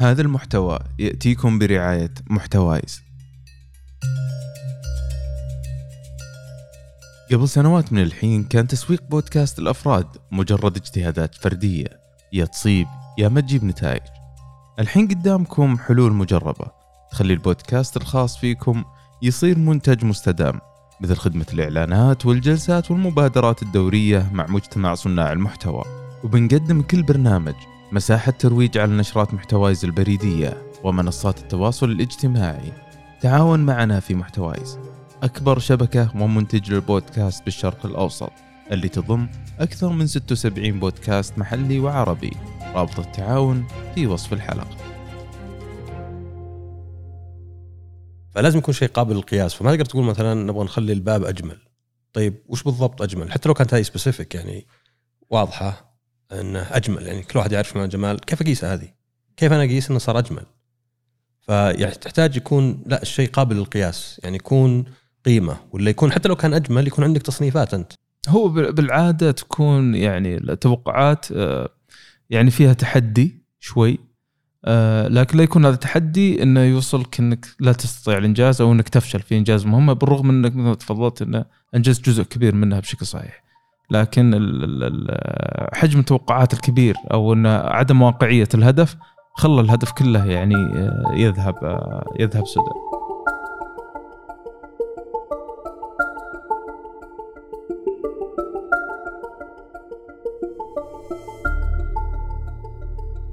هذا المحتوى يأتيكم برعاية محتوايز. قبل سنوات من الحين كان تسويق بودكاست الأفراد مجرد اجتهادات فردية يا تصيب يا ما تجيب نتائج. الحين قدامكم حلول مجربة تخلي البودكاست الخاص فيكم يصير منتج مستدام مثل خدمة الإعلانات والجلسات والمبادرات الدورية مع مجتمع صناع المحتوى. وبنقدم كل برنامج مساحة ترويج على نشرات محتوايز البريدية ومنصات التواصل الاجتماعي. تعاون معنا في محتوايز. أكبر شبكة ومنتج للبودكاست بالشرق الأوسط اللي تضم أكثر من 76 بودكاست محلي وعربي. رابط التعاون في وصف الحلقة. فلازم يكون شيء قابل للقياس فما تقدر تقول مثلا نبغى نخلي الباب أجمل. طيب وش بالضبط أجمل؟ حتى لو كانت هذه سبيسيفيك يعني واضحة؟ إنه أجمل. يعني كل واحد يعرف معنى الجمال كيف اقيسها هذه؟ كيف أنا أقيس إنه صار أجمل؟ فيعني تحتاج يكون لا الشيء قابل للقياس. يعني يكون قيمة ولا يكون حتى لو كان أجمل يكون عندك تصنيفات أنت. هو بالعادة تكون يعني التوقعات آه، يعني فيها تحدي شوي آه، لكن لا يكون هذا تحدي إنه يوصلك إنك لا تستطيع الإنجاز أو إنك تفشل في إنجاز مهمة بالرغم إنك مثل ما تفضلت إنه أنجزت جزء كبير منها بشكل صحيح. لكن حجم التوقعات الكبير أو إن عدم واقعية الهدف خلى الهدف كله يعني آه، يذهب يذهب سدى.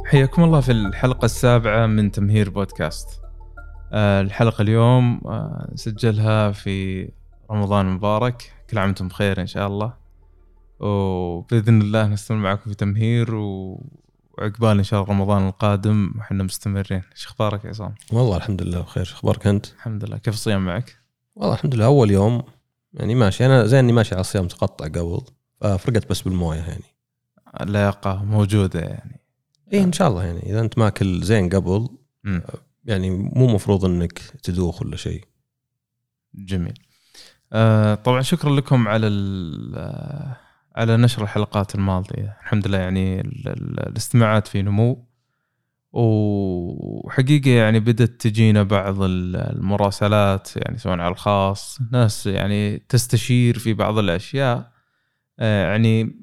حياكم الله في الحلقة السابعة من تمهير بودكاست. آه، الحلقة اليوم آه، نسجلها في رمضان مبارك كل عام وأنتم بخير إن شاء الله. وبإذن الله نستمر معكم في تمهير وعقبال إن شاء الله رمضان القادم وحنا مستمرين. إيش أخبارك يا عصام؟ والله الحمد لله بخير. إيش أخبارك أنت؟ الحمد لله. كيف الصيام معك؟ والله الحمد لله. أول يوم يعني ماشي. أنا زي إني ماشي على الصيام تقطع قبل ففرقت بس بالموية يعني. اللياقة موجودة يعني. إيه إن شاء الله يعني. إذا أنت ماكل زين قبل م. يعني مو مفروض إنك تدوخ ولا شيء. جميل. آه طبعا شكرا لكم على على نشر الحلقات الماضية. الحمد لله يعني الاستماعات في نمو. وحقيقة يعني بدأت تجينا بعض المراسلات يعني سواء على الخاص ناس يعني تستشير في بعض الأشياء. آه، يعني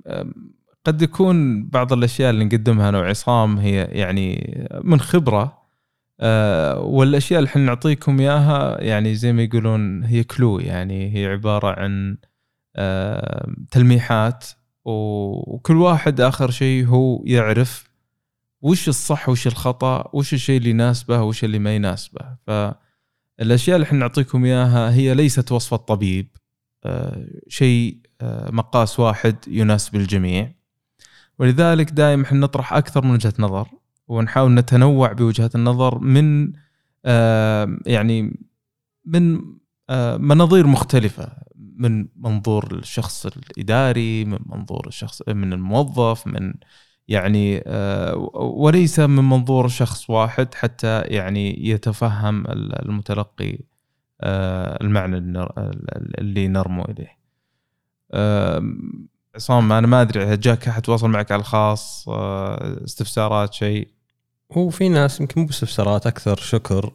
قد يكون بعض الأشياء اللي نقدمها أنا وعصام هي يعني من خبرة. أه والأشياء اللي إحنا نعطيكم إياها يعني زي ما يقولون هي كلو يعني هي عبارة عن تلميحات وكل واحد آخر شيء هو يعرف وش الصح وش الخطأ وش الشيء اللي يناسبه وش اللي ما يناسبه. فالأشياء اللي إحنا نعطيكم إياها هي ليست وصفه طبيب أه شيء آه، مقاس واحد يناسب الجميع. ولذلك دائما إحنا نطرح أكثر من وجهة نظر ونحاول نتنوع بوجهات النظر من آه يعني من آه مناظير مختلفة. من منظور الشخص الإداري من منظور الشخص من الموظف من يعني آه وليس من منظور شخص واحد حتى يعني يتفهم المتلقي آه المعنى اللي نرمو إليه. عصام أنا ما أدري جاك أحد تواصل معك على الخاص آه، استفسارات شيء؟ هو في ناس يمكن مو باستفسارات أكثر شكر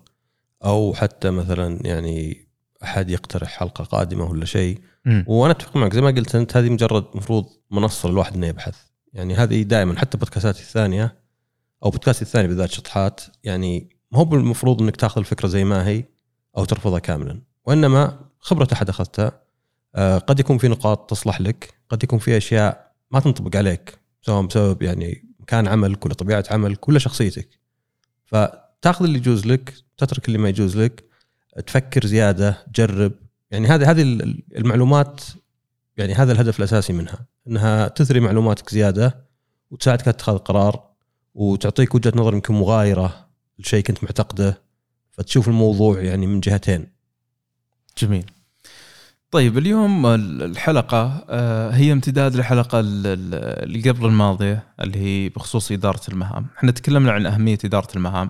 أو حتى مثلا يعني أحد يقترح حلقة قادمة ولا شيء. وأنا أتفق معك زي ما قلت أنت هذه مجرد مفروض منصة للواحد إنه يبحث. يعني هذه دائما حتى بودكاستاتي الثانية أو بودكاستي الثاني بالذات شطحات يعني ما هو بالمفروض إنك تأخذ الفكرة زي ما هي أو ترفضها كاملا. وإنما خبرة أحد أخذتها آه، قد يكون في نقاط تصلح لك قد يكون في أشياء ما تنطبق عليك سواء بسبب يعني مكان عملك ولا طبيعة عملك ولا شخصيتك. فتأخذ اللي يجوز لك تترك اللي ما يجوز لك تفكر زيادة تجرب. يعني هذه هذه المعلومات يعني هذا الهدف الأساسي منها إنها تثري معلوماتك زيادة وتساعدك اتخاذ قرار وتعطيك وجهة نظر يمكن مغايرة لشيء كنت معتقده فتشوف الموضوع يعني من جهتين. جميل. طيب اليوم الحلقة آه، هي امتداد للحلقة اللي قبل الماضية اللي هي بخصوص إدارة المهام. إحنا تكلمنا عن أهمية إدارة المهام.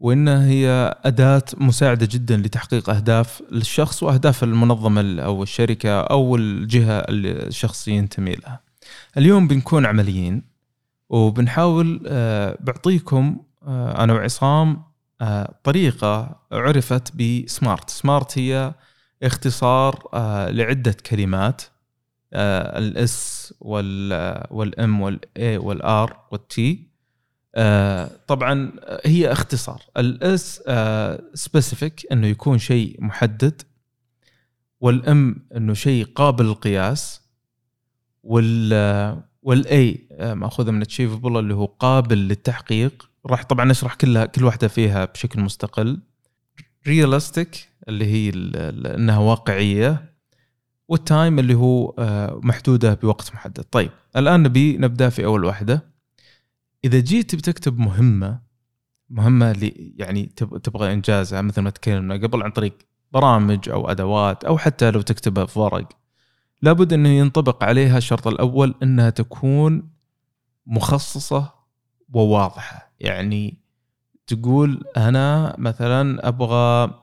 وإنها هي أداة مساعدة جدا لتحقيق أهداف الشخص وأهداف المنظمة أو الشركة أو الجهة اللي الشخص ينتمي لها. اليوم بنكون عمليين وبنحاول آه، بعطيكم آه، أنا وعصام آه، طريقة عرفت ب SMART. SMART هي اختصار لعدة كلمات الاس والام والاي والار والتي طبعا هي اختصار. ال S specific إنه يكون شيء محدد وال M إنه شيء قابل للقياس وال وال A مأخوذة من achievable اللي هو قابل للتحقيق. راح طبعا نشرح كلها كل واحدة فيها بشكل مستقل. realistic اللي هي إنها واقعية. وال time اللي هو آه، محدودة بوقت محدد. طيب الآن نبي نبدأ في أول واحدة. إذا جيت بتكتب مهمة مهمة اللي يعني تبغى انجازها مثل ما تكلمنا قبل عن طريق برامج أو أدوات أو حتى لو تكتبها في ورق لابد انه ينطبق عليها الشرط الأول أنها تكون مخصصة وواضحة. يعني تقول أنا مثلا أبغى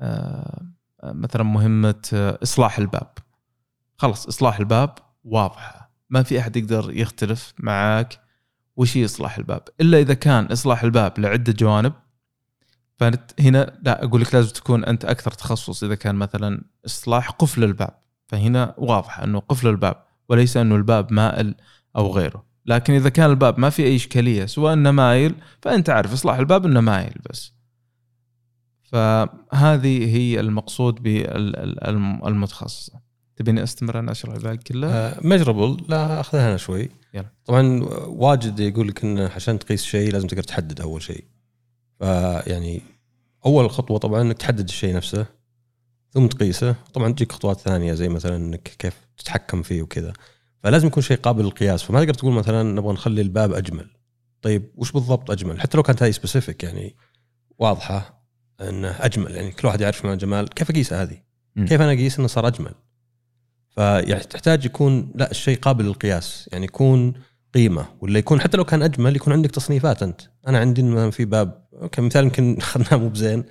آه، مثلا مهمة إصلاح الباب. خلص إصلاح الباب واضحة. ما في أحد يقدر يختلف معك وش إصلاح الباب؟ إلا إذا كان إصلاح الباب لعدة جوانب فهنا لا أقول لك لازم تكون أنت أكثر تخصص إذا كان مثلا إصلاح قفل الباب. فهنا واضح أنه قفل الباب وليس أنه الباب مائل أو غيره. لكن إذا كان الباب ما في أي إشكالية سواء إنه مايل فأنت عارف إصلاح الباب إنه مايل بس. فهذه هي المقصود بالمتخصصة. تبيني أستمر أنا أشرح الباقي كله؟ آه مجربل لا أخذها أنا شوي. يلا. طبعا واجد يقول لك إن عشان تقيس شيء لازم تقدر تحدد أول شيء. فيعني أول خطوة طبعا إنك تحدد الشيء نفسه ثم تقيسه. طبعا تجيك خطوات ثانية زي مثلا إنك كيف تتحكم فيه وكذا. فلازم يكون شيء قابل للقياس. فما تقدر تقول مثلا نبغى نخلي الباب أجمل. طيب وش بالضبط أجمل؟ حتى لو كانت هذه سبيسيفيك يعني واضحة إنه أجمل. يعني كل واحد يعرف معنى الجمال كيف اقيسها هذه؟ كيف أنا أقيس إنه صار أجمل؟ فيعني تحتاج يكون لا الشيء قابل للقياس يعني يكون قيمة ولا يكون حتى لو كان أجمل يكون عندك تصنيفات أنت. أنا عندي في باب أوكي مثال يمكن أخذناه مو بزين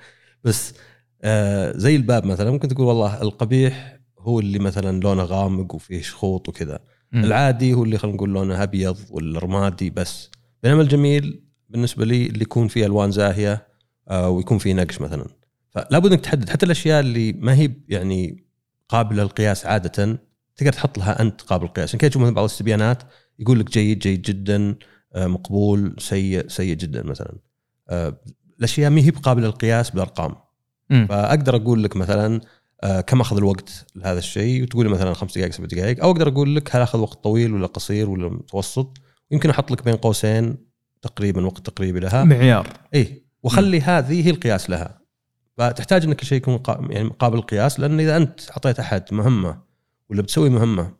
بس آه زي الباب مثلا ممكن تقول والله القبيح هو اللي مثلا لونه غامق وفيه شخوط وكذا. العادي هو اللي خلينا نقول لونه أبيض ولا رمادي بس. بينما الجميل بالنسبة لي اللي يكون فيه ألوان زاهية آه ويكون فيه نقش مثلا. فلا بد إنك تحدد. حتى الأشياء اللي ما هي يعني قابله للقياس عادة تقدر تحط لها أنت قابل للقياس يمكن تشوف بعض الاستبيانات يقول لك جيد جيد جدا آه مقبول سيء سيء جدا مثلا. آه الأشياء ما هي قابله للقياس بالأرقام. م. فأقدر أقول لك مثلا آه كم أخذ الوقت لهذا الشيء؟ وتقول لي مثلا خمس دقائق سبع دقائق. أو أقدر أقول لك هل أخذ وقت طويل ولا قصير ولا متوسط. يمكن أحط لك بين قوسين تقريبا وقت تقريبي لها. معيار. اي وخلي هذه هي القياس لها. فتحتاج إنك الشيء يكون يعني قابل للقياس لأن إذا أنت أعطيت أحد مهمة ولا بتسوي مهمة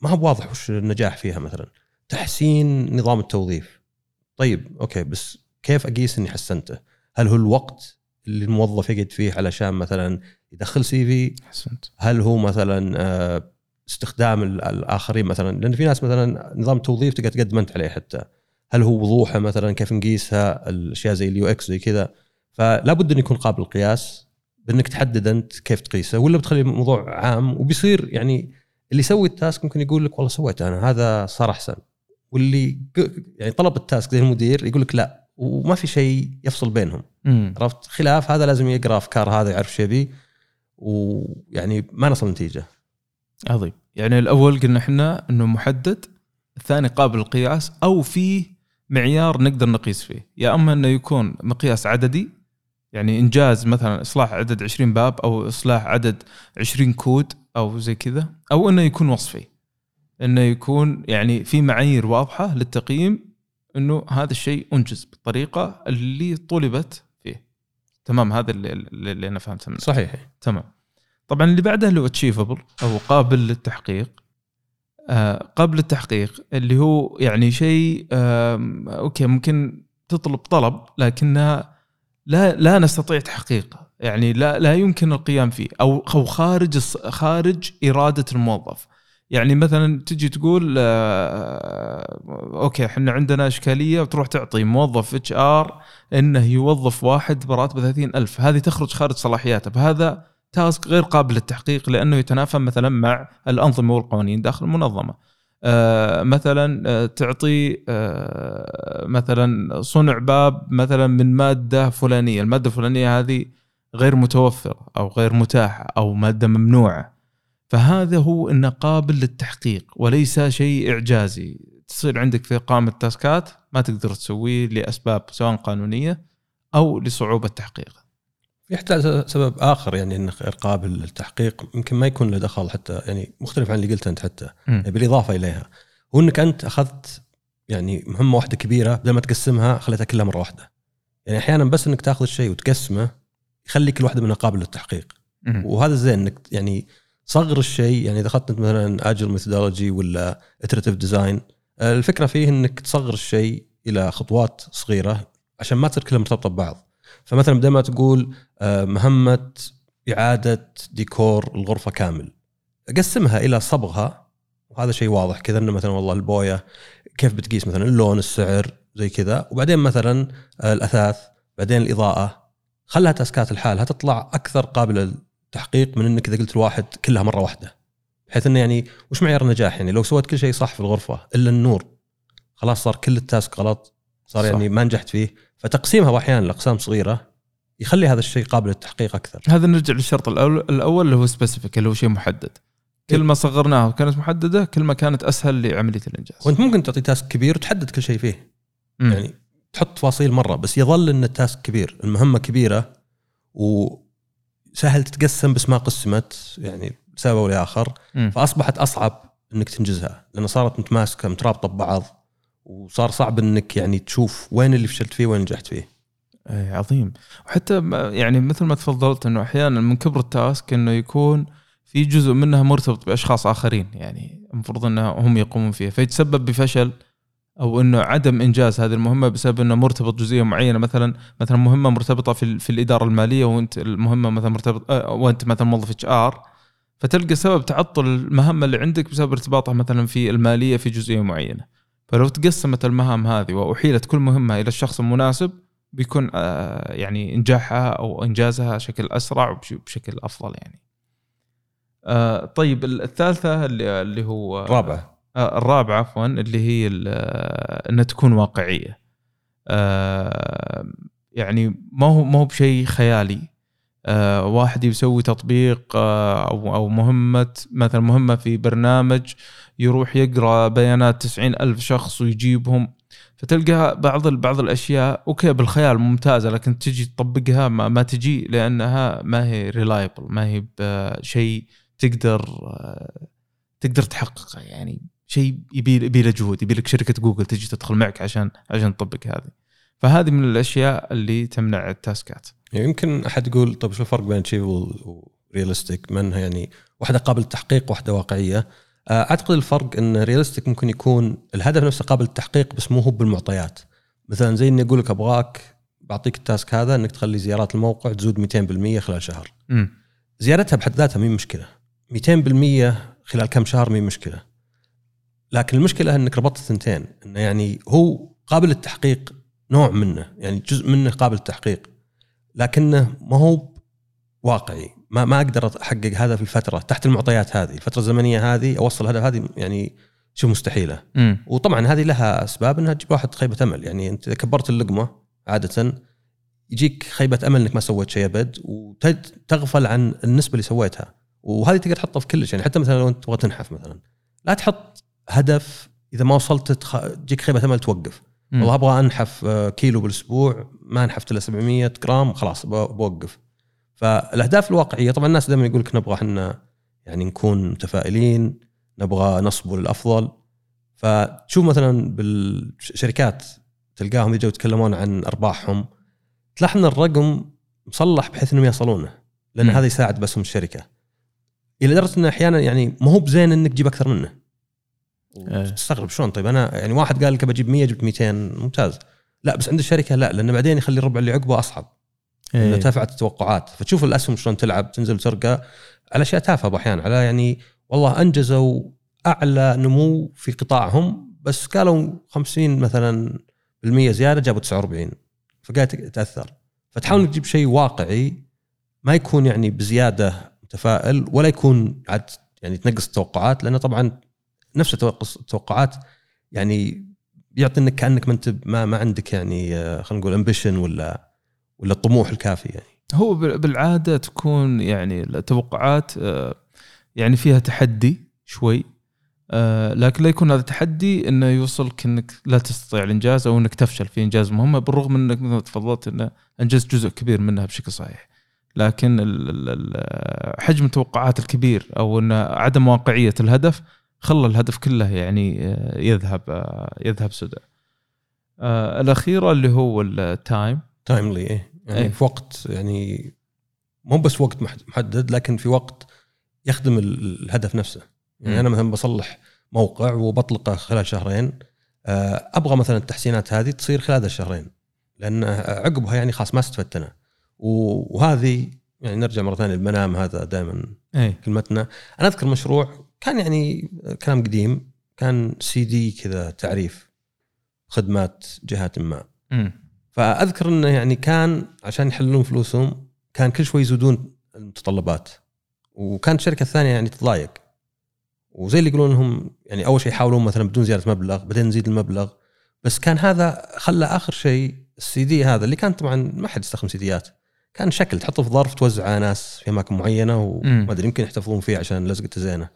ما هو واضح وش النجاح فيها مثلا. تحسين نظام التوظيف. طيب أوكي بس كيف أقيس إني حسنته؟ هل هو الوقت اللي الموظف يقعد فيه علشان مثلا يدخل CV؟ حسنت. هل هو مثلا آه، استخدام الآخرين مثلا؟ لأن في ناس مثلا نظام توظيف تقدر تقدم انت عليه حتى. هل هو وضوحه مثلا كيف نقيسها؟ الأشياء زي ال UX زي كذا. فلا بد انه يكون قابل للقياس بأنك تحدد أنت كيف تقيسه ولا بتخلي الموضوع عام. وبيصير يعني اللي يسوي ال task ممكن يقول لك والله سويت أنا هذا صار أحسن. واللي يعني طلب ال task زي المدير يقول لك لا وما في شيء يفصل بينهم. عرفت؟ خلاف هذا لازم يقرأ أفكار هذا يعرف إيش يبي ويعني ما نصل نتيجة. عظيم. يعني الأول قلنا إحنا إنه محدد الثاني قابل للقياس أو فيه معيار نقدر نقيس فيه. يا أما إنه يكون مقياس عددي يعني إنجاز مثلا إصلاح عدد 20 باب أو إصلاح عدد 20 كود أو زي كذا أو إنه يكون وصفي. إنه يكون يعني في معايير واضحة للتقييم إنه هذا الشيء أنجز بالطريقة اللي طلبت فيه. تمام هذا اللي, اللي أنا فهمته منه. صحيح. تمام. طبعا اللي بعده اللي هو achievable أو قابل للتحقيق. آه قابل للتحقيق اللي هو يعني شيء آه okay ممكن تطلب طلب لكنها لا لا نستطيع تحقيقه يعني لا لا يمكن القيام فيه. أو أو خارج خارج إرادة الموظف. يعني مثلا تجي تقول آه okay إحنا عندنا إشكالية وتروح تعطي موظف HR إنه يوظف واحد براتبه 30000 هذه تخرج خارج صلاحياته. فهذا task غير قابل للتحقيق لأنه يتنافى مثلا مع الأنظمة والقوانين داخل المنظمة. آه مثلا آه تعطي آه مثلا صنع باب مثلا من مادة فلانية، المادة الفلانية هذه غير متوفرة أو غير متاحة أو مادة ممنوعة. فهذا هو إنه قابل للتحقيق وليس شيء إعجازي، تصير عندك في قائمه تاسكات ما تقدر تسويه لأسباب سواء قانونية أو لصعوبة تحقيقه. يحتاج سبب آخر يعني انه غير قابل للتحقيق يمكن ما يكون له دخل حتى يعني مختلف عن اللي قلته أنت حتى يعني بالإضافة إليها. هو إنك أنت أخذت يعني مهمة واحدة كبيرة بدل ما تقسمها خليتها كلها مرة واحدة. يعني أحيانا بس إنك تأخذ الشيء وتقسمه يخلي كل واحدة منها قابل للتحقيق. وهذا زين إنك يعني صغر الشيء يعني إذا أخذت مثلا agile methodology ولا iterative design الفكرة فيه إنك تصغر الشيء إلى خطوات صغيرة عشان ما تصير كلها مرتبطة ببعض. فمثلا بدل ما تقول آه، مهمة إعادة ديكور الغرفة كامل قسمها إلى صبغها وهذا شيء واضح كذا إنه مثلا والله البوية كيف بتقيس مثلا اللون السعر زي كذا. وبعدين مثلا آه، الأثاث بعدين الإضاءة. خلها task ات لحالها تطلع أكثر قابله للتحقيق من إنك إذا قلت الواحد كلها مرة واحدة؟ بحيث إنه يعني وش معيار النجاح؟ يعني لو سويت كل شيء صح في الغرفة إلا النور خلاص صار كل ال task غلط صار صح. يعني ما نجحت فيه. فتقسيمها أحيانا لأقسام صغيرة يخلي هذا الشيء قابل للتحقيق أكثر. هذا نرجع للشرط الأول الأول اللي هو specific اللي هو شيء محدد. كل ما صغرناها وكانت محددة كل ما كانت أسهل لعملية الإنجاز. وأنت ممكن تعطي task كبير وتحدد كل شيء فيه. م. يعني تحط تفاصيل مرة بس يظل إن ال task كبير، المهمة كبيرة وسهل تتقسم بس ما قسمت يعني لسبب أو لآخر فأصبحت أصعب إنك تنجزها لأن صارت متماسكة مترابطة ببعض وصار صعب إنك يعني تشوف وين اللي فشلت فيه وين نجحت فيه. اي عظيم. وحتى يعني مثل ما تفضلت إنه أحيانا من كبر ال task إنه يكون في جزء منها مرتبط بأشخاص آخرين يعني المفروض إنه هم يقومون فيها. فيتسبب بفشل أو إنه عدم إنجاز هذه المهمة بسبب إنه مرتبط جزئية معينة. مثلا مثلا مهمة مرتبطة في في الإدارة المالية وإنت المهمة مثلا مرتبط أه وإنت مثلا موظف HR. فتلقى سبب تعطل المهمة اللي عندك بسبب ارتباطها مثلا في المالية في جزئية معينة. فلو تقسمت المهام هذه وأحيلت كل مهمة إلى الشخص المناسب بيكون آه، يعني إنجاحها أو إنجازها بشكل أسرع وبشكل أفضل يعني. آه، طيب الثالثة اللي اللي هو الرابعه آه، الرابعة عفوا اللي هي إنها تكون واقعية. يعني ما هو ما هو بشيء خيالي واحد يسوي تطبيق أو أو مهمة مثلا مهمة في برنامج يروح يقرأ بيانات تسعين ألف شخص ويجيبهم. فتلقى بعض بعض الأشياء okay بالخيال ممتازة لكن تجي تطبقها ما, ما تجي لأنها ما هي reliable ما هي بشيء تقدر تقدر تحققه. يعني شيء يبي يبي له جهد يبي لك شركة جوجل تجي تدخل معك عشان عشان تطبق هذه. فهذه من الأشياء اللي تمنع ال task ات. يعني يمكن أحد يقول طيب شو الفرق بين achievable و realistic منها يعني واحدة قابل للتحقيق واحدة واقعية؟ أعتقد الفرق إن realistic ممكن يكون الهدف نفسه قابل للتحقيق بس مو هو بالمعطيات. مثلا زي إني أقول لك أبغاك بعطيك ال task هذا إنك تخلي زيارات الموقع تزود 200% خلال شهر. م. زيارتها بحد ذاتها مي مشكلة؟ 200% خلال كم شهر مي مشكلة؟ لكن المشكلة إنك ربطت الثنتين إنه يعني هو قابل للتحقيق نوع منه يعني جزء منه قابل للتحقيق لكنه ما هو واقعي. ما ما أقدر أحقق هذا في الفترة تحت المعطيات هذه الفترة الزمنية هذه أوصل الهدف هذه يعني شو مستحيلة. م. وطبعا هذه لها أسباب إنها تجيب واحد خيبة أمل يعني أنت إذا كبرت اللقمة عادة يجيك خيبة أمل إنك ما سويت شيء أبد وتغفل عن النسبة اللي سويتها. وهذه تقدر تحطها في كل شيء يعني حتى مثلا لو أنت تبغى تنحف مثلا لا تحط هدف إذا ما وصلت تجيك خيبة أمل توقف. والله أبغى أنحف آه، كيلو بالأسبوع ما نحفت إلا 700 جرام خلاص بوقف. فالأهداف الواقعية طبعا الناس دائما يقول لك نبغى إحنا يعني نكون متفائلين نبغى نصبو للافضل فتشوف مثلا بالشركات تلقاهم يجوا يتكلمون عن أرباحهم تلاحظ إن الرقم مصلح بحيث إنهم يصلونه لأن م. هذا يساعد بس الشركة. إلى درجة انه أحيانا يعني ما هو بزين إنك تجيب أكثر منه. إيه. تستغرب شلون؟ طيب أنا يعني واحد قال لك بجيب 100 جبت 200 ممتاز. لا بس عند الشركة لا لأنه بعدين يخلي الربع اللي عقبه أصعب. إيه. ارتفعت التوقعات. فتشوف الأسهم شلون تلعب تنزل وترقى على أشياء تافهة أحيانا على يعني والله أنجزوا أعلى نمو في قطاعهم بس قالوا 50 مثلا بالمية زيادة جابوا 49 فقاعد تاثر فتحاول تجيب شيء واقعي ما يكون يعني بزيادة متفائل ولا يكون عاد يعني تنقص التوقعات لأنه طبعا نفس التوقعات يعني يعطي إنك كأنك ما انت ما, ما عندك يعني آه، خلينا نقول امبيشن ولا ولا الطموح الكافي يعني هو بالعادة تكون يعني التوقعات آه، يعني فيها تحدي شوي آه، لكن لا يكون هذا تحدي إنه يوصلك إنك لا تستطيع الإنجاز أو إنك تفشل في إنجاز مهمه بالرغم إنك مثل تفضلت إنه أنجزت جزء كبير منها بشكل صحيح. لكن حجم التوقعات الكبير أو إن عدم واقعية الهدف خلى الهدف كله يعني يذهب يذهب سدى. الأخيرة اللي هو التايم تايملي إيه. يعني أي. في وقت يعني مو بس وقت محدد لكن في وقت يخدم الهدف نفسه يعني م. أنا مثلا بصلح موقع وبطلقه خلال شهرين آه، أبغى مثلا التحسينات هذه تصير خلال هذا الشهرين لأن عقبها يعني خلاص ما استفدت أنا وهذه يعني نرجع مرة ثانية المنام هذا دائما كلمتنا أنا أذكر مشروع كان يعني كلام قديم كان سي دي كذا تعريف خدمات جهات ما م. فأذكر إنه يعني كان عشان يحللون فلوسهم كان كل شوي يزودون المتطلبات. وكانت الشركة الثانية يعني تتضايق وزي اللي يقولون إنهم يعني أول شيء يحاولون مثلا بدون زيادة مبلغ بعدين نزيد المبلغ. بس كان هذا خلى آخر شيء السي دي هذا اللي كان طبعا ما حد يستخدم سيديات كان شكل تحطه في ظرف توزع على ناس في أماكن معينة وما أدري يمكن يحتفظون فيه عشان لزقته زينة.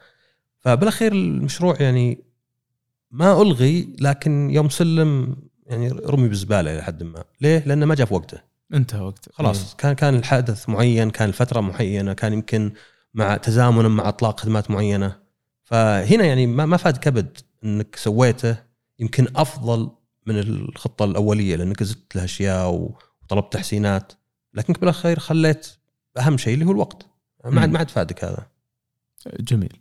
فبالأخير المشروع يعني ما ألغي لكن يوم سلم يعني رمي بالزباله إلى حد ما. ليه؟ لأنه ما جاء في وقته. انتهى وقته. خلاص مم. كان كان الحدث معين كان الفترة معينة كان يمكن مع تزامن مع أطلاق خدمات معينة. فهنا يعني ما ما فاد كبد إنك سويته يمكن أفضل من الخطة الأولية لأنك زدت لها أشياء وطلبت تحسينات. لكنك بالأخير خليت أهم شيء اللي هو الوقت. ما عاد ما عاد فادك هذا. جميل.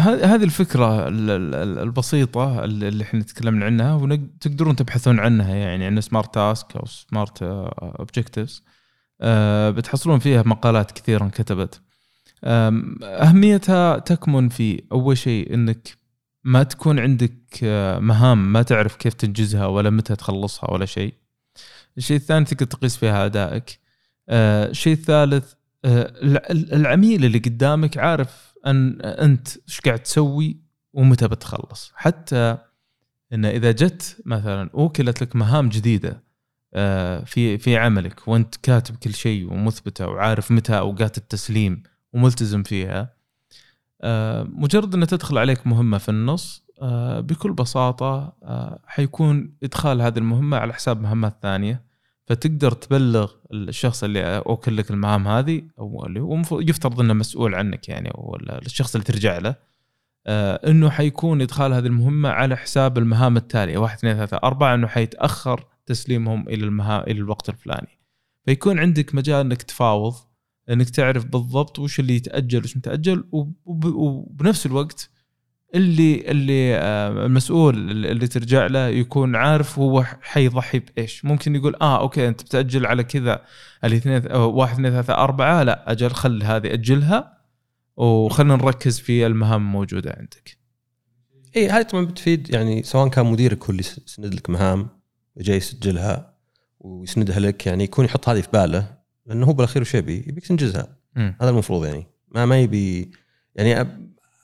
هذه الفكرة البسيطة اللي إحنا تكلمنا عنها وتقدرون تبحثون عنها يعني عن SMART task أو SMART objectives بتحصلون فيها مقالات كثيرة انكتبت. أهميتها تكمن في أول شيء إنك ما تكون عندك آه، مهام ما تعرف كيف تنجزها ولا متى تخلصها ولا شيء. الشيء الثاني تقدر تقيس فيها أدائك. آه، الشيء الثالث آه، العميل اللي قدامك عارف أن أنت إيش قاعد تسوي ومتى بتخلص. حتى إن إذا جت مثلا أوكلت لك مهام جديدة في في عملك وأنت كاتب كل شيء ومثبتة وعارف متى أوقات التسليم وملتزم فيها آه، مجرد إن تدخل عليك مهمة في النص آه، بكل بساطة آه، حيكون إدخال هذه المهمة على حساب مهمات ثانية. فتقدر تبلغ الشخص اللي أوكل لك المهام هذه أو اللي هو يفترض إنه مسؤول عنك يعني أو الشخص اللي ترجع له إنه حيكون إدخال هذه المهمة على حساب المهام التالية واحد اثنين ثلاثة أربعة إنه حيتأخر تسليمهم إلى المهام إلى الوقت الفلاني. فيكون عندك مجال إنك تفاوض إنك تعرف بالضبط وش اللي يتأجل وش متأجل وبنفس الوقت اللي اللي آه، المسؤول اللي ترجع له يكون عارف هو حيضحي بإيش ممكن يقول آه أوكي أنت بتأجل على كذا الاثنين واحد اثنين ثلاثة أربعة لا أجل خل هذه أجلها وخلنا نركز في المهام الموجوده عندك. إي هذه طبعا بتفيد يعني سواء كان مديرك هو اللي يسند لك مهام جاي يسجلها ويسندها لك يعني يكون يحط هذه في باله لأنه هو بالأخير وش يبي؟ يبيك تنجزها م. هذا المفروض يعني ما ما يبي يعني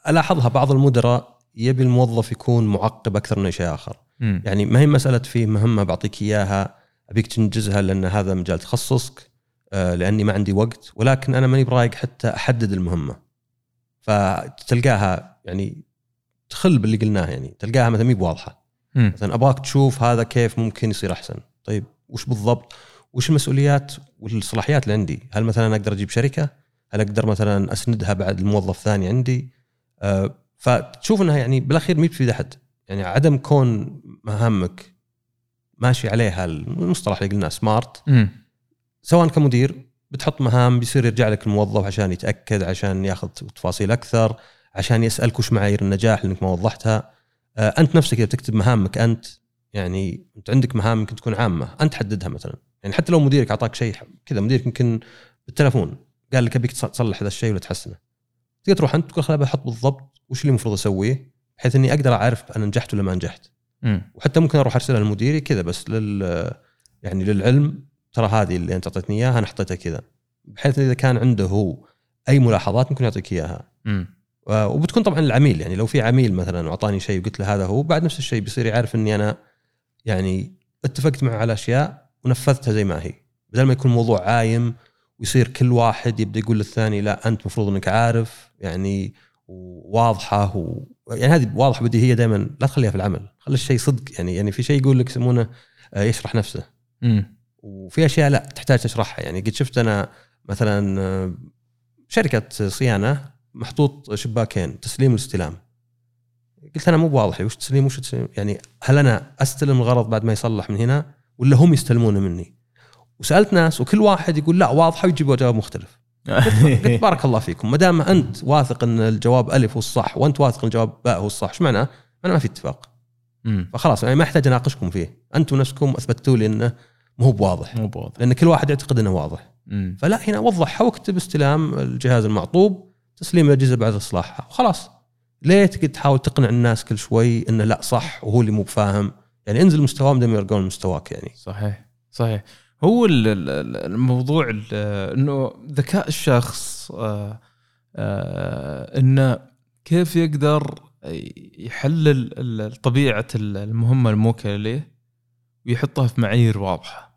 ألاحظها بعض المدراء يبي الموظف يكون معقب أكثر من شيء آخر. م. يعني ما هي مسألة في مهمة بعطيك إياها أبيك تنجزها لأن هذا مجال تخصصك آه لأني ما عندي وقت ولكن أنا ماني برايق حتى أحدد المهمة. فتلقاها يعني تخل باللي قلناه يعني تلقاها مثلا مي بواضحة. مثلا ابغاك تشوف هذا كيف ممكن يصير أحسن. طيب وش بالضبط؟ وش المسؤوليات والصلاحيات اللي عندي؟ هل مثلا أقدر أجيب شركة؟ هل أقدر مثلا أسندها بعد الموظف ثاني عندي؟ فتشوف إنها يعني بالأخير ما بتفيد احد يعني عدم كون مهامك ماشي عليها المصطلح اللي قلناه سمارت سواء كمدير بتحط مهام بيصير يرجع لك الموظف عشان يتأكد عشان ياخذ تفاصيل أكثر عشان يسألك وش معايير النجاح لانك ما وضحتها أه أنت نفسك إذا تكتب مهامك أنت يعني أنت عندك مهام يمكن تكون عامة أنت حددها مثلا. يعني حتى لو مديرك أعطاك شيء كذا مديرك يمكن بالتلفون قال لك أبيك تصلح هذا الشيء ولا تحسنه. تقدر تروح انت تقول خلاص بحط بالضبط وش اللي المفروض أسويه بحيث إني أقدر أعرف أنا نجحت ولا ما نجحت. م. وحتى ممكن أروح ارسلها لمديري كذا بس لل يعني للعلم ترى هذه اللي أنت أعطيتني إياها أنا حطيتها كذا. بحيث إذا كان عنده هو أي ملاحظات ممكن يعطيك إياها. وبتكون طبعا العميل يعني لو في عميل مثلا أعطاني شيء وقلت له هذا هو بعد نفس الشيء بيصير يعرف إني أنا يعني اتفقت معه على أشياء ونفذتها زي ما هي بدل ما يكون الموضوع عايم ويصير كل واحد يبدأ يقول للثاني لا أنت المفروض إنك عارف. يعني واضحة و... يعني هذه واضحة بديهية دائما لا تخليها في العمل. خلي الشيء صدق. يعني يعني في شيء يقول لك يسمونه آه، يشرح نفسه. امم وفي أشياء لا تحتاج تشرحها. يعني قد شفت أنا مثلا آه، شركة صيانة محطوط شباكين تسليم واستلام قلت أنا مو بواضح وش تسليم؟ وش تسليم؟ يعني هل أنا أستلم الغرض بعد ما يصلح من هنا ولا هم يستلمونه مني؟ وسألت ناس وكل واحد يقول لا واضحة ويجيبوا جواب مختلف. قلت بارك الله فيكم. ما دام أنت واثق إن الجواب ألف هو الصح وأنت واثق إن الجواب باء هو الصح إيش معناه؟ أنا ما في اتفاق. فخلاص يعني ما احتاج أناقشكم فيه. أنتم نفسكم اثبتوا لي إنه مو بواضح. مو بواضح. لأن كل واحد يعتقد إنه واضح. مم. فلا هنا وضحها واكتب استلام الجهاز المعطوب تسليم الأجهزة بعد اصلاحها وخلاص ليه تقعد تحاول تقنع الناس كل شوي إنه لا صح وهو اللي مو بفاهم؟ يعني انزل مستواهم دام يرجعون مستواك يعني. صحيح. صحيح. هو الموضوع إنه ذكاء الشخص آه، آه، إنه كيف يقدر يحلل طبيعة المهمة الموكلة له ويحطها في معايير واضحة.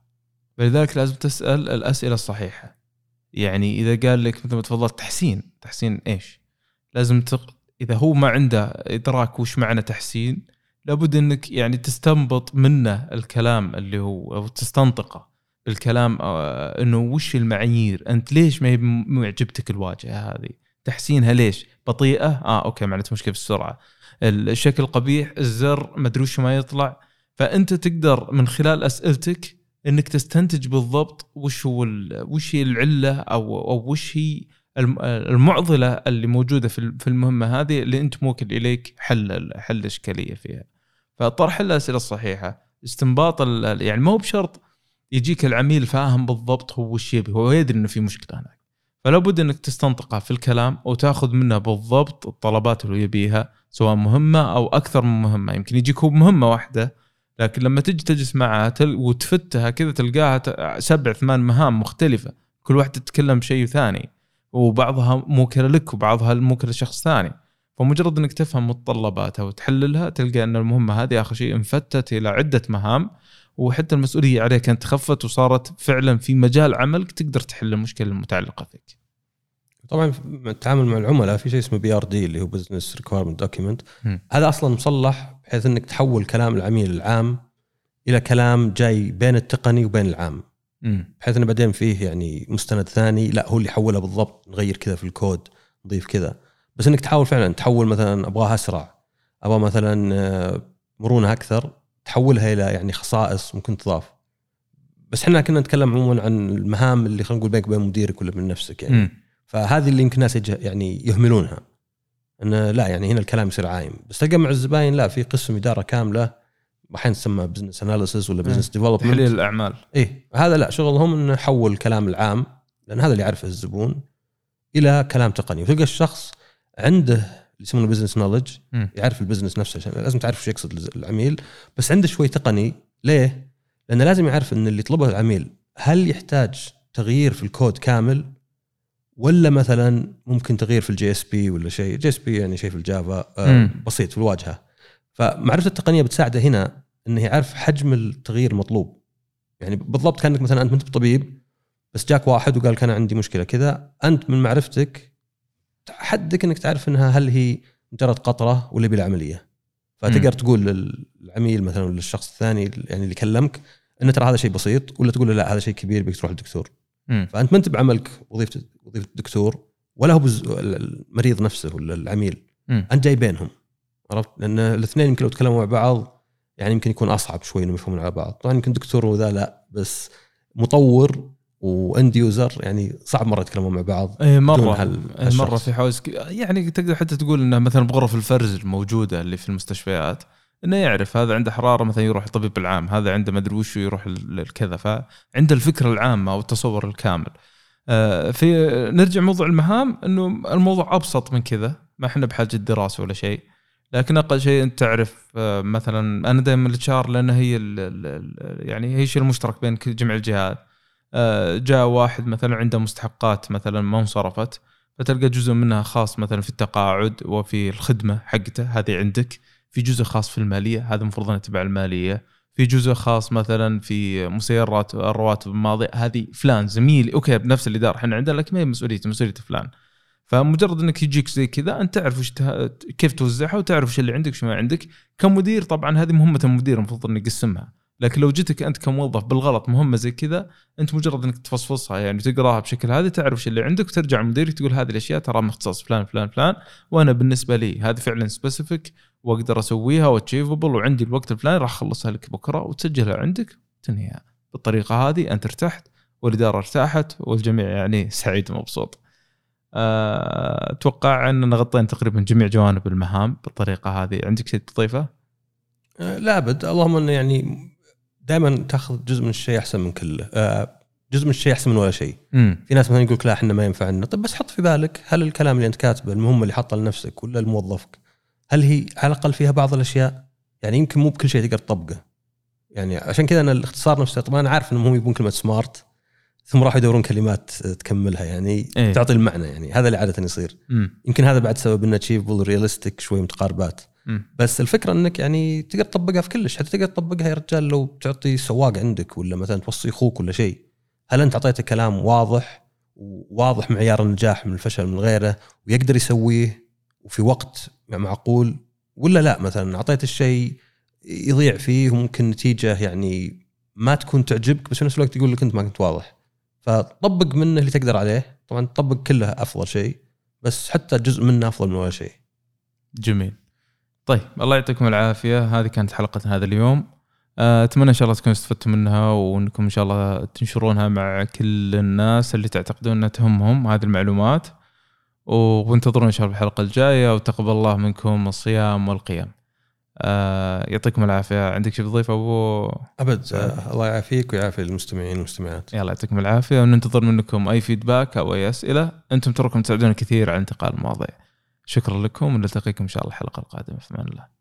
فلذلك لازم تسأل الأسئلة الصحيحة. يعني إذا قال لك مثل ما تفضلت تحسين تحسين إيش؟ لازم تق... إذا هو ما عنده إدراك وش معنى تحسين لابد إنك يعني تستنبط منه الكلام اللي هو أو تستنطقه. بالكلام آه، إنه وش المعايير؟ أنت ليش ما معجبتك الواجهة هذه؟ تحسينها ليش؟ بطيئة؟ آه أوكي معناته مشكلة في السرعة. الشكل قبيح الزر ما أدري وش ما يطلع. فأنت تقدر من خلال أسئلتك إنك تستنتج بالضبط وش هو وش هي العلة أو أو وش هي المعضلة اللي موجودة في المهمة هذه اللي أنت موكل إليك حل حل الاشكاليه فيها. فطرح الأسئلة الصحيحة. استنباط يعني ما هو بشرط يجيك العميل فاهم بالضبط هو وش يبي هو يدري إنه في مشكلة هناك. فلا بد إنك تستنطقه في الكلام وتأخذ منه بالضبط الطلبات اللي يبيها سواء مهمة أو أكثر من مهمة يمكن يجيك هو بمهمه واحدة لكن لما تجي تجلس معها. وتفتها كذا تلقاها سبع ثمان مهام مختلفة كل واحدة تتكلم بشيء ثاني وبعضها موكلة لك وبعضها موكلة لشخص ثاني فمجرد إنك تفهم متطلباتها وتحللها تلقى إن المهمة هذه آخر شيء انفتت إلى عدة مهام وحتى المسؤولية عليك كانت تخفت وصارت فعلا في مجال عملك تقدر تحل المشكلة المتعلقة فيك. طبعا التعامل مع العملاء في شيء اسمه BRD اللي هو business requirement document هذا أصلا مصلح بحيث إنك تحول كلام العميل العام إلى كلام جاي بين التقني وبين العام. بحيث إنه بعدين فيه يعني مستند ثاني لا هو اللي حوله بالضبط نغير كذا في الكود نضيف كذا. بس إنك تحاول فعلا تحول مثلا أبغاها أسرع أبغى مثلا آه، مرونة أكثر تحولها إلى يعني خصائص ممكن تضاف. بس إحنا كنا نتكلم عموما عن المهام اللي خلينا نقول بينك وبين مديرك ولا من نفسك يعني. م. فهذه اللي يمكن الناس يعني يهملونها. انه لا يعني هنا الكلام يصير عايم. بس تلقى مع الزباين لا في قسم إدارة كاملة أحيانا تسمى business analysis ولا business development تحليل الأعمال. إيه. هذا لا شغلهم إنه يحول الكلام العام لأن هذا اللي يعرفه الزبون إلى كلام تقني. وتلقى الشخص عنده يسمونه business knowledge يعرف ال business نفسه عشان لازم تعرف شو يقصد العميل. بس عنده شوي تقني. ليه؟ لأنه لازم يعرف إن اللي يطلبه العميل هل يحتاج تغيير في الكود كامل ولا مثلا ممكن تغيير في ال JSP ولا شيء. JSP يعني شيء في الجافا آه بسيط في الواجهة. فمعرفة التقنية بتساعده هنا انه يعرف حجم التغيير المطلوب يعني بالضبط كأنك مثلا أنت أنت طبيب بس جاك واحد وقال كان عندي مشكلة كذا. أنت من معرفتك حدك إنك تعرف إنها هل هي مجرد قطرة ولا بالعملية فتقدر تقول للعميل مثلا ولا للشخص الثاني يعني اللي كلمك إنه ترى هذا شيء بسيط ولا تقول له لا هذا شيء كبير بيك تروح للدكتور. فأنت ما أنت بعملك وظيفه وظيفة الدكتور ولا هو المريض نفسه ولا العميل. م. أنت جاي بينهم عرفت؟ لأن الاثنين يمكن لو تكلموا مع بعض يعني يمكن يكون أصعب شوي إنهم يفهمون على بعض. طبعا يمكن دكتور وذا لا بس مطور و end user يعني صعب مرة يتكلمون مع بعض اي مرة. اي مرة في حوز يعني تقدر حتى تقول إنه مثلا بغرف الفرز الموجودة اللي في المستشفيات إنه يعرف هذا عنده حرارة مثلا يروح الطبيب العام هذا عنده مدري وش يروح الكذا فعنده الفكرة العامة أو التصور الكامل. آه، في نرجع موضوع المهام إنه الموضوع أبسط من كذا. ما إحنا بحاجة دراسة ولا شيء. لكن أقل شيء أنت تعرف آه، مثلا أنا دائما ال HR لأن هي ال يعني هي الشيء المشترك بين جميع الجهات. جاء واحد مثلا عنده مستحقات مثلا ما انصرفت فتلقى جزء منها خاص مثلا في التقاعد وفي الخدمة حقته هذه عندك. في جزء خاص في المالية هذا المفروض انه تبع المالية. في جزء خاص مثلا في مسيرات الرواتب الماضية هذه فلان زميلي أوكي بنفس الإدارة إحنا عندنا لكن ما هي مسؤوليته مسؤولية فلان. فمجرد إنك يجيك زي كذا أنت تعرف وش كيف توزعها وتعرف وش اللي عندك وش ما عندك. كمدير طبعا هذه مهمة المدير المفروض إنه يقسمها. لكن لو جيتك أنت كموظف بالغلط مهمه زي كذا أنت مجرد إنك تفصفصها يعني تقراها بشكل هذا تعرف اللي عندك وترجع المدير تقول هذه الأشياء ترى مختص فلان فلان فلان وأنا بالنسبة لي هذه فعلا specific وأقدر أسويها و achievable وعندي الوقت الفلاني راح أخلصها لك بكرة وتسجلها عندك تنهيها بالطريقة هذه أنت ارتحت والإدارة ارتاحت والجميع يعني سعيد ومبسوط. آه، أتوقع اننا غطينا تقريبا جميع جوانب المهام بالطريقة هذه عندك شيء تضيفه؟ آه، لا أبد اللهم إنه يعني دائما تاخذ جزء من الشيء أحسن من كله. آه، جزء من الشيء أحسن من ولا شيء. مم. في ناس مثلا يقول لك لا إحنا ما ينفعنا طيب بس حط في بالك هل الكلام اللي أنت كاتبه المهمة اللي حاطها لنفسك ولا لموظفك هل هي على الأقل فيها بعض الأشياء؟ يعني يمكن مو بكل شيء تقدر تطبقه. يعني عشان كذا أنا الاختصار نفسه طبعا أنا عارف إنهم هم يبون كلمة SMART ثم راحوا يدورون كلمات تكملها يعني إيه. تعطي المعنى يعني هذا اللي عادة يصير. مم. يمكن هذا بعد سبب إنه achievable realistic شوي متقاربات. بس الفكرة إنك يعني تقدر تطبقها في كلش. حتى تقدر تطبقها يا رجال لو تعطي سواق عندك ولا مثلا توصي أخوك ولا شيء. هل أنت أعطيته كلام واضح وواضح معيار النجاح من الفشل من غيره ويقدر يسويه وفي وقت معقول؟ ولا لا مثلا أعطيته الشيء يضيع فيه وممكن نتيجة يعني ما تكون تعجبك بس في نفس الوقت يقول لك أنت ما كنت واضح. فطبق منه اللي تقدر عليه. طبعا طبق كله أفضل شيء. بس حتى جزء منه أفضل من ولا شيء. جميل. طيب الله يعطيكم العافية. هذه كانت حلقة هذا اليوم. آه، أتمنى إن شاء الله تكونوا استفدتوا منها وإنكم إن شاء الله تنشرونها مع كل الناس اللي تعتقدون إنها تهمهم هذه المعلومات. وانتظرونا إن شاء الله الحلقة الجاية. وتقبل الله منكم الصيام والقيام. آه يعطيكم العافية. عندك شيء تضيف أبو؟ أبد. آه الله يعافيك ويعافي المستمعين والمستمعات. يلا يعطيكم العافية. وننتظر منكم أي فيدباك أو أي أسئلة. أنتم تراكم تساعدونا كثير على انتقال المواضيع. شكرا لكم ونلتقيكم إن شاء الله الحلقة القادمة. في أمان الله.